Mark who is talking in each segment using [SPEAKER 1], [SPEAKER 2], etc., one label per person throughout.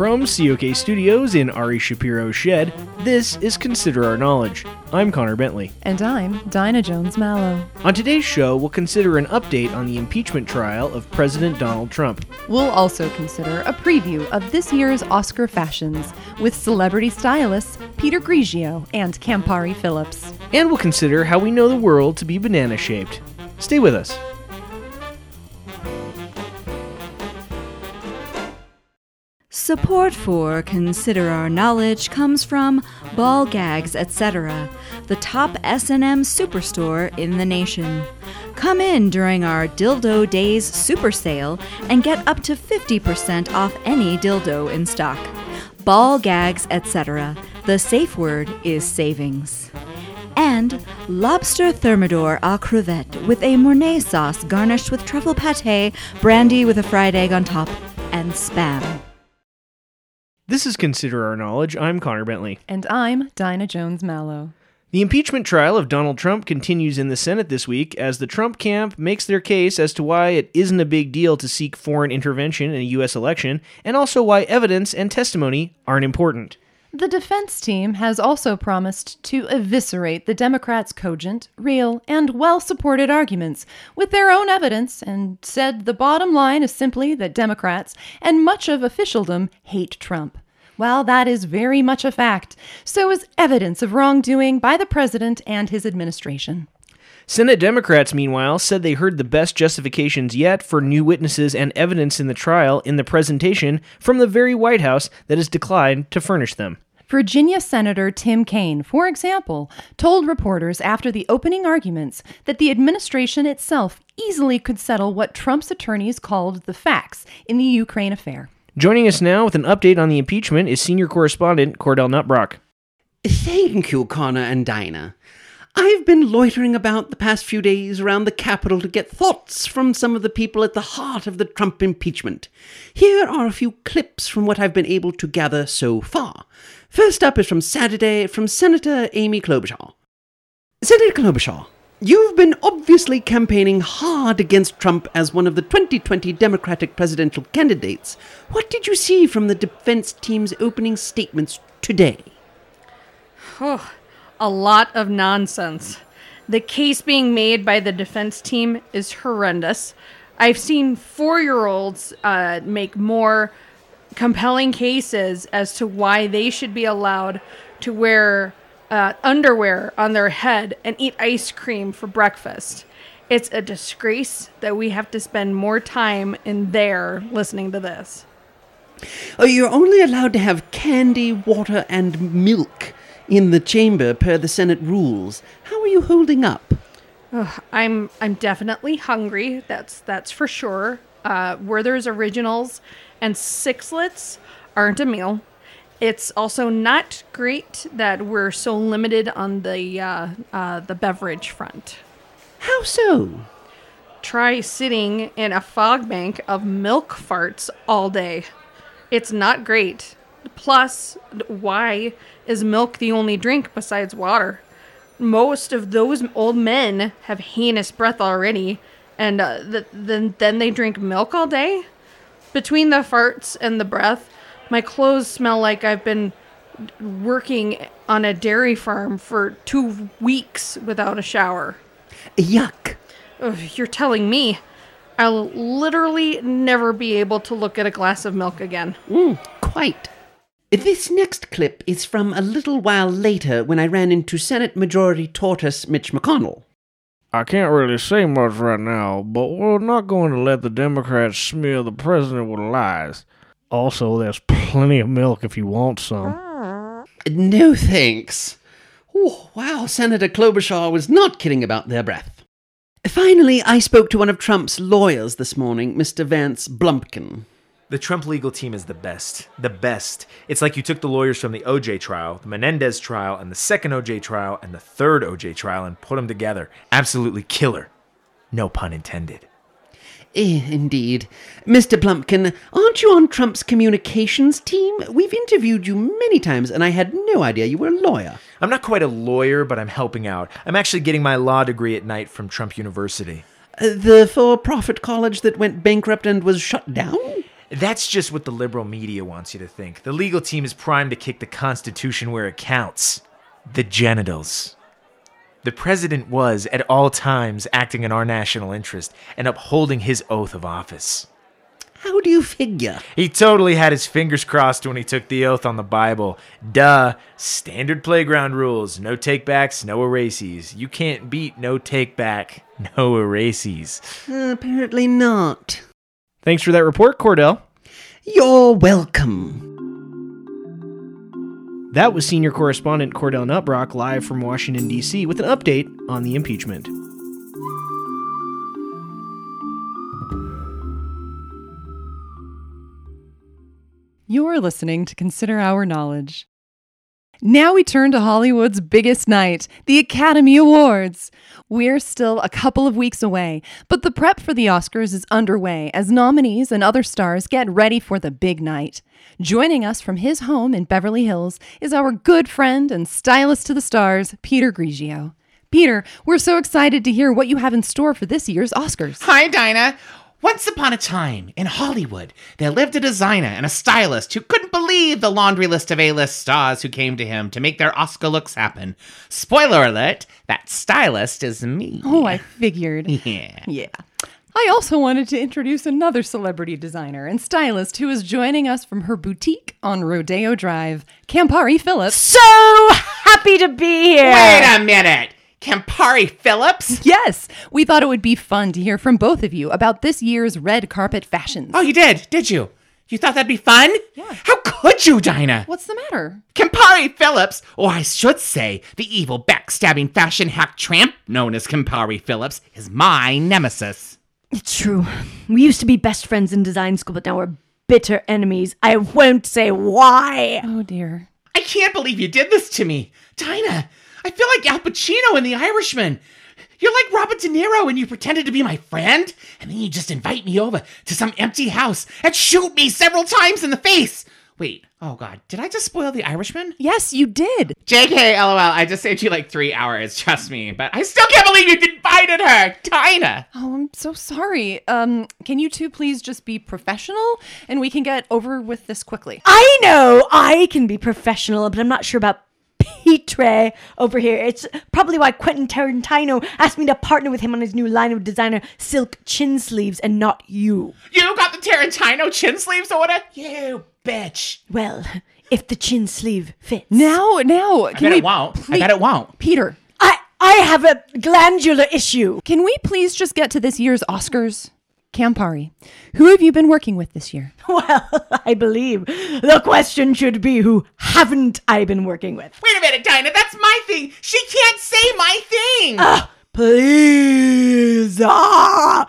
[SPEAKER 1] From COK Studios in Ari Shapiro's shed, this is Consider Our Knowledge. I'm Connor Bentley.
[SPEAKER 2] And I'm Dinah Jones Mallow.
[SPEAKER 1] On today's show, we'll consider an update on the impeachment trial of President Donald Trump.
[SPEAKER 2] We'll also consider a preview of this year's Oscar fashions with celebrity stylists Peter Grigio and Campari Phillips.
[SPEAKER 1] And we'll consider how we know the world to be banana shaped. Stay with us.
[SPEAKER 3] Support for Consider Our Knowledge comes from Ball Gags, etc., the top S&M superstore in the nation. Come in during our Dildo Days super sale and get up to 50% off any dildo in stock. Ball Gags, etc., the safe word is savings. And lobster thermidor à crevette with a Mornay sauce garnished with truffle pate, brandy with a fried egg on top, and spam.
[SPEAKER 1] This is Consider Our Knowledge. I'm Connor Bentley.
[SPEAKER 2] And I'm Dinah Jones Mallow.
[SPEAKER 1] The impeachment trial of Donald Trump continues in the Senate this week as the Trump camp makes their case as to why it isn't a big deal to seek foreign intervention in a U.S. election, and also why evidence and testimony aren't important.
[SPEAKER 2] The defense team has also promised to eviscerate the Democrats' cogent, real, and well supported arguments with their own evidence and said the bottom line is simply that Democrats and much of officialdom hate Trump. While that is very much a fact, so is evidence of wrongdoing by the president and his administration.
[SPEAKER 1] Senate Democrats, meanwhile, said they heard the best justifications yet for new witnesses and evidence in the trial in the presentation from the very White House that has declined to furnish them.
[SPEAKER 2] Virginia Senator Tim Kaine, for example, told reporters after the opening arguments that the administration itself easily could settle what Trump's attorneys called the facts in the Ukraine affair.
[SPEAKER 1] Joining us now with an update on the impeachment is senior correspondent Cordell Nutbrock.
[SPEAKER 4] Thank you, Connor and Dinah. I've been loitering about the past few days around the Capitol to get thoughts from some of the people at the heart of the Trump impeachment. Here are a few clips from what I've been able to gather so far. First up is from Saturday from Senator Amy Klobuchar. Senator Klobuchar, you've been obviously campaigning hard against Trump as one of the 2020 Democratic presidential candidates. What did you see from the defense team's opening statements today?
[SPEAKER 5] Oh, a lot of nonsense. The case being made by the defense team is horrendous. I've seen four year olds uh, make more compelling cases as to why they should be allowed to wear uh, underwear on their head and eat ice cream for breakfast. It's a disgrace that we have to spend more time in there listening to this.
[SPEAKER 4] Oh, you're only allowed to have candy, water, and milk in the chamber per the Senate rules. How are you holding up?
[SPEAKER 5] I'm I'm definitely hungry. That's that's for sure. Uh, Werther's originals and sixlets aren't a meal. It's also not great that we're so limited on the uh, uh, the beverage front.
[SPEAKER 4] How so?
[SPEAKER 5] Try sitting in a fog bank of milk farts all day. It's not great. Plus, why is milk the only drink besides water? Most of those old men have heinous breath already, and uh, th- then then they drink milk all day. Between the farts and the breath, my clothes smell like I've been working on a dairy farm for two weeks without a shower.
[SPEAKER 4] Yuck.
[SPEAKER 5] Ugh, you're telling me I'll literally never be able to look at a glass of milk again.
[SPEAKER 4] Mm, quite. This next clip is from a little while later when I ran into Senate Majority Tortoise Mitch McConnell.
[SPEAKER 6] I can't really say much right now, but we're not going to let the Democrats smear the president with lies. Also, there's plenty of milk if you want some.
[SPEAKER 4] No thanks. Oh, wow, Senator Klobuchar was not kidding about their breath. Finally, I spoke to one of Trump's lawyers this morning, Mr. Vance Blumpkin.
[SPEAKER 7] The Trump legal team is the best. The best. It's like you took the lawyers from the OJ trial, the Menendez trial, and the second OJ trial, and the third OJ trial, and put them together. Absolutely killer. No pun intended.
[SPEAKER 4] Eh, indeed. Mr. Blumpkin, aren't you on Trump's communications team? We've interviewed you many times, and I had no idea you were a lawyer.
[SPEAKER 7] I'm not quite a lawyer, but I'm helping out. I'm actually getting my law degree at night from Trump University.
[SPEAKER 4] Uh, the for profit college that went bankrupt and was shut down?
[SPEAKER 7] That's just what the liberal media wants you to think. The legal team is primed to kick the Constitution where it counts the genitals. The president was, at all times, acting in our national interest and upholding his oath of office.
[SPEAKER 4] How do you figure?
[SPEAKER 7] He totally had his fingers crossed when he took the oath on the Bible. Duh. Standard playground rules. No takebacks, no erases. You can't beat no takeback, no erases.
[SPEAKER 4] Uh, apparently not.
[SPEAKER 1] Thanks for that report, Cordell.
[SPEAKER 4] You're welcome.
[SPEAKER 1] That was senior correspondent Cordell Nutbrock live from Washington, D.C., with an update on the impeachment.
[SPEAKER 2] You're listening to Consider Our Knowledge. Now we turn to Hollywood's biggest night, the Academy Awards. We're still a couple of weeks away, but the prep for the Oscars is underway as nominees and other stars get ready for the big night. Joining us from his home in Beverly Hills is our good friend and stylist to the stars, Peter Grigio. Peter, we're so excited to hear what you have in store for this year's Oscars.
[SPEAKER 8] Hi, Dinah. Once upon a time, in Hollywood, there lived a designer and a stylist who couldn't believe the laundry list of A-list stars who came to him to make their Oscar looks happen. Spoiler alert, that stylist is me.
[SPEAKER 2] Oh, I figured.
[SPEAKER 8] Yeah.
[SPEAKER 2] Yeah. I also wanted to introduce another celebrity designer and stylist who is joining us from her boutique on Rodeo Drive, Campari Phillips.
[SPEAKER 9] So happy to be here.
[SPEAKER 8] Wait a minute. Campari Phillips?
[SPEAKER 2] Yes, we thought it would be fun to hear from both of you about this year's red carpet fashions.
[SPEAKER 8] Oh, you did, did you? You thought that'd be fun?
[SPEAKER 2] Yeah.
[SPEAKER 8] How could you, Dinah?
[SPEAKER 2] What's the matter?
[SPEAKER 8] Campari Phillips, or I should say, the evil backstabbing fashion hack tramp known as Campari Phillips, is my nemesis.
[SPEAKER 9] It's true. We used to be best friends in design school, but now we're bitter enemies. I won't say why.
[SPEAKER 2] Oh dear.
[SPEAKER 8] I can't believe you did this to me. Dinah, I feel like Al Pacino in The Irishman. You're like Robert De Niro and you pretended to be my friend, and then you just invite me over to some empty house and shoot me several times in the face. Wait, oh god, did I just spoil The Irishman?
[SPEAKER 2] Yes, you did.
[SPEAKER 8] JK, lol, I just saved you like three hours, trust me, but I still can't believe you invited her! Dinah!
[SPEAKER 2] Oh, I'm so sorry. Um, can you two please just be professional and we can get over with this quickly?
[SPEAKER 9] I know I can be professional, but I'm not sure about Petre over here. It's probably why Quentin Tarantino asked me to partner with him on his new line of designer silk chin sleeves and not you.
[SPEAKER 8] You got the Tarantino chin sleeves order? You bitch.
[SPEAKER 9] Well, if the chin sleeve fits.
[SPEAKER 2] Now, now,
[SPEAKER 8] I
[SPEAKER 2] can
[SPEAKER 8] bet
[SPEAKER 2] we
[SPEAKER 8] it won't. I bet it won't.
[SPEAKER 2] Peter,
[SPEAKER 9] I I have a glandular issue.
[SPEAKER 2] can we please just get to this year's Oscars? Campari, who have you been working with this year?
[SPEAKER 9] Well, I believe the question should be who haven't I been working with?
[SPEAKER 8] Wait a minute, Dinah, that's my thing. She can't say my thing.
[SPEAKER 9] Please. Ah!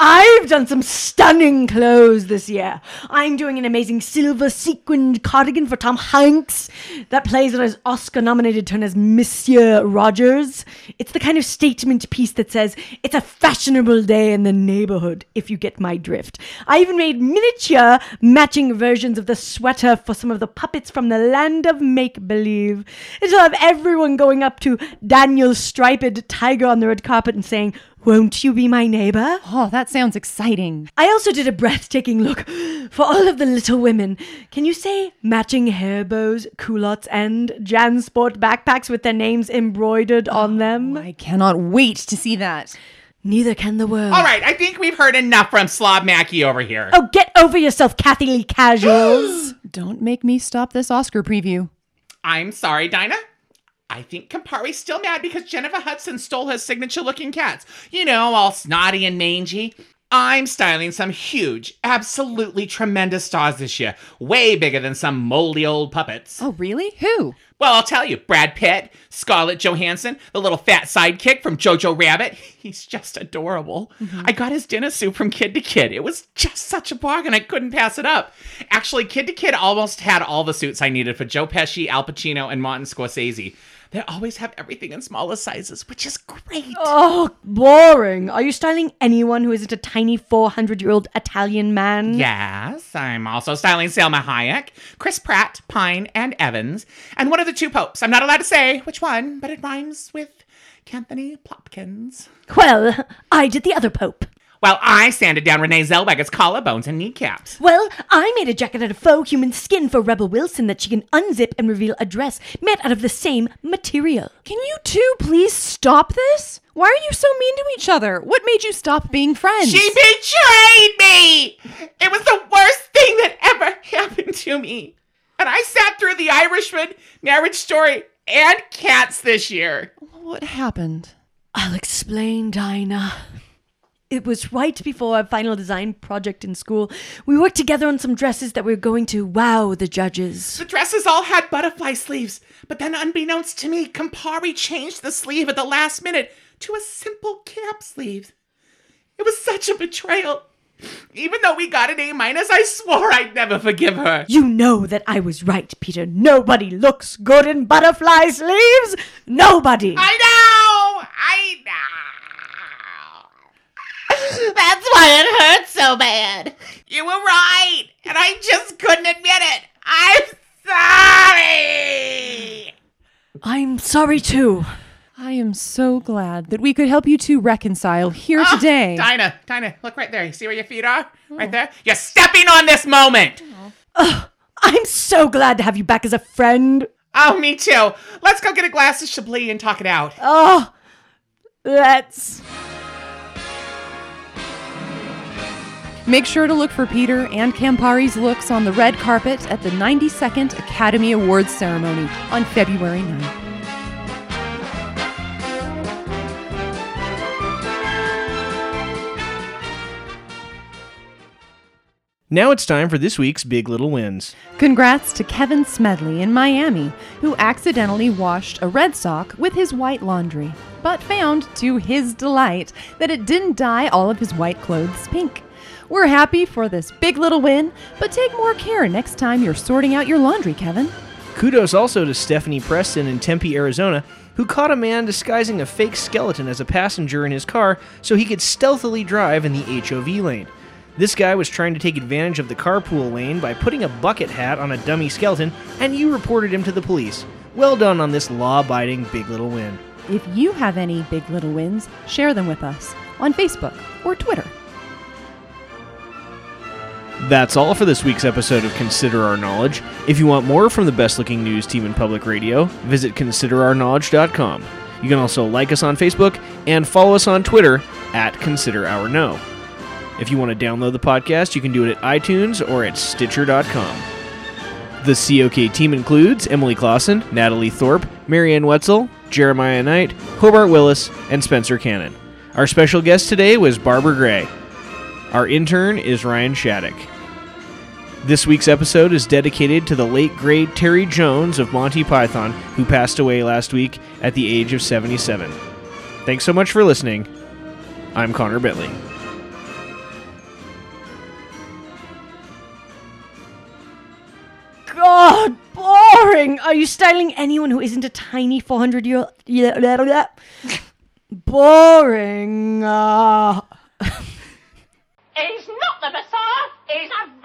[SPEAKER 9] I've done some stunning clothes this year. I'm doing an amazing silver sequined cardigan for Tom Hanks that plays on his Oscar nominated turn as Monsieur Rogers. It's the kind of statement piece that says, it's a fashionable day in the neighborhood, if you get my drift. I even made miniature matching versions of the sweater for some of the puppets from the land of make believe. It'll have everyone going up to Daniel's striped tiger on the red carpet and saying, Won't you be my neighbor?
[SPEAKER 2] Oh, that sounds exciting.
[SPEAKER 9] I also did a breathtaking look for all of the little women. Can you say matching hair bows, culottes, and Jansport backpacks with their names embroidered oh, on them?
[SPEAKER 2] I cannot wait to see that.
[SPEAKER 9] Neither can the world.
[SPEAKER 8] All right, I think we've heard enough from Slob Mackie over here.
[SPEAKER 9] Oh, get over yourself, Kathie Lee Casuals.
[SPEAKER 2] Don't make me stop this Oscar preview.
[SPEAKER 8] I'm sorry, Dinah. I think Campari's still mad because Jennifer Hudson stole her signature looking cats. You know, all snotty and mangy. I'm styling some huge, absolutely tremendous stars this year. Way bigger than some moldy old puppets.
[SPEAKER 2] Oh, really? Who?
[SPEAKER 8] Well, I'll tell you Brad Pitt, Scarlett Johansson, the little fat sidekick from Jojo Rabbit. He's just adorable. Mm-hmm. I got his dinner suit from Kid to Kid. It was just such a bargain, I couldn't pass it up. Actually, Kid to Kid almost had all the suits I needed for Joe Pesci, Al Pacino, and Martin Scorsese. They always have everything in smaller sizes, which is great.
[SPEAKER 9] Oh, boring. Are you styling anyone who isn't a tiny 400 year old Italian man?
[SPEAKER 8] Yes, I'm also styling Salma Hayek, Chris Pratt, Pine, and Evans, and one of the two popes. I'm not allowed to say which one, but it rhymes with Anthony Plopkins.
[SPEAKER 9] Well, I did the other Pope.
[SPEAKER 8] While I sanded down Renee Zellweger's collarbones and kneecaps.
[SPEAKER 9] Well, I made a jacket out of faux human skin for Rebel Wilson that she can unzip and reveal a dress made out of the same material.
[SPEAKER 2] Can you two please stop this? Why are you so mean to each other? What made you stop being friends?
[SPEAKER 8] She betrayed me! It was the worst thing that ever happened to me. And I sat through The Irishman, Marriage Story, and Cats this year.
[SPEAKER 2] What happened?
[SPEAKER 9] I'll explain, Dinah. It was right before our final design project in school. We worked together on some dresses that were going to wow the judges.
[SPEAKER 8] The dresses all had butterfly sleeves, but then unbeknownst to me, Campari changed the sleeve at the last minute to a simple cap sleeve. It was such a betrayal. Even though we got an A minus, I swore I'd never forgive her.
[SPEAKER 9] You know that I was right, Peter. Nobody looks good in butterfly sleeves. Nobody.
[SPEAKER 8] I know! I know! That's why it hurts so bad. You were right, and I just couldn't admit it. I'm sorry!
[SPEAKER 9] I'm sorry too.
[SPEAKER 2] I am so glad that we could help you two reconcile here
[SPEAKER 8] Ah,
[SPEAKER 2] today.
[SPEAKER 8] Dinah, Dinah, look right there. You see where your feet are? Right there? You're stepping on this moment!
[SPEAKER 9] I'm so glad to have you back as a friend.
[SPEAKER 8] Oh, me too. Let's go get a glass of Chablis and talk it out.
[SPEAKER 9] Oh, let's.
[SPEAKER 2] Make sure to look for Peter and Campari's looks on the red carpet at the 92nd Academy Awards ceremony on February 9th.
[SPEAKER 1] Now it's time for this week's Big Little Wins.
[SPEAKER 2] Congrats to Kevin Smedley in Miami, who accidentally washed a red sock with his white laundry, but found, to his delight, that it didn't dye all of his white clothes pink. We're happy for this big little win, but take more care next time you're sorting out your laundry, Kevin.
[SPEAKER 1] Kudos also to Stephanie Preston in Tempe, Arizona, who caught a man disguising a fake skeleton as a passenger in his car so he could stealthily drive in the HOV lane. This guy was trying to take advantage of the carpool lane by putting a bucket hat on a dummy skeleton, and you reported him to the police. Well done on this law abiding big little win.
[SPEAKER 2] If you have any big little wins, share them with us on Facebook or Twitter.
[SPEAKER 1] That's all for this week's episode of Consider Our Knowledge. If you want more from the best looking news team in public radio, visit considerourknowledge.com. You can also like us on Facebook and follow us on Twitter at Consider Our Know. If you want to download the podcast, you can do it at iTunes or at Stitcher.com. The COK team includes Emily Clausen, Natalie Thorpe, Marianne Wetzel, Jeremiah Knight, Hobart Willis, and Spencer Cannon. Our special guest today was Barbara Gray. Our intern is Ryan Shattuck. This week's episode is dedicated to the late great Terry Jones of Monty Python, who passed away last week at the age of 77. Thanks so much for listening. I'm Connor Bentley.
[SPEAKER 9] God, boring! Are you styling anyone who isn't a tiny 400 year old? boring. Uh... he's not the Messiah, he's a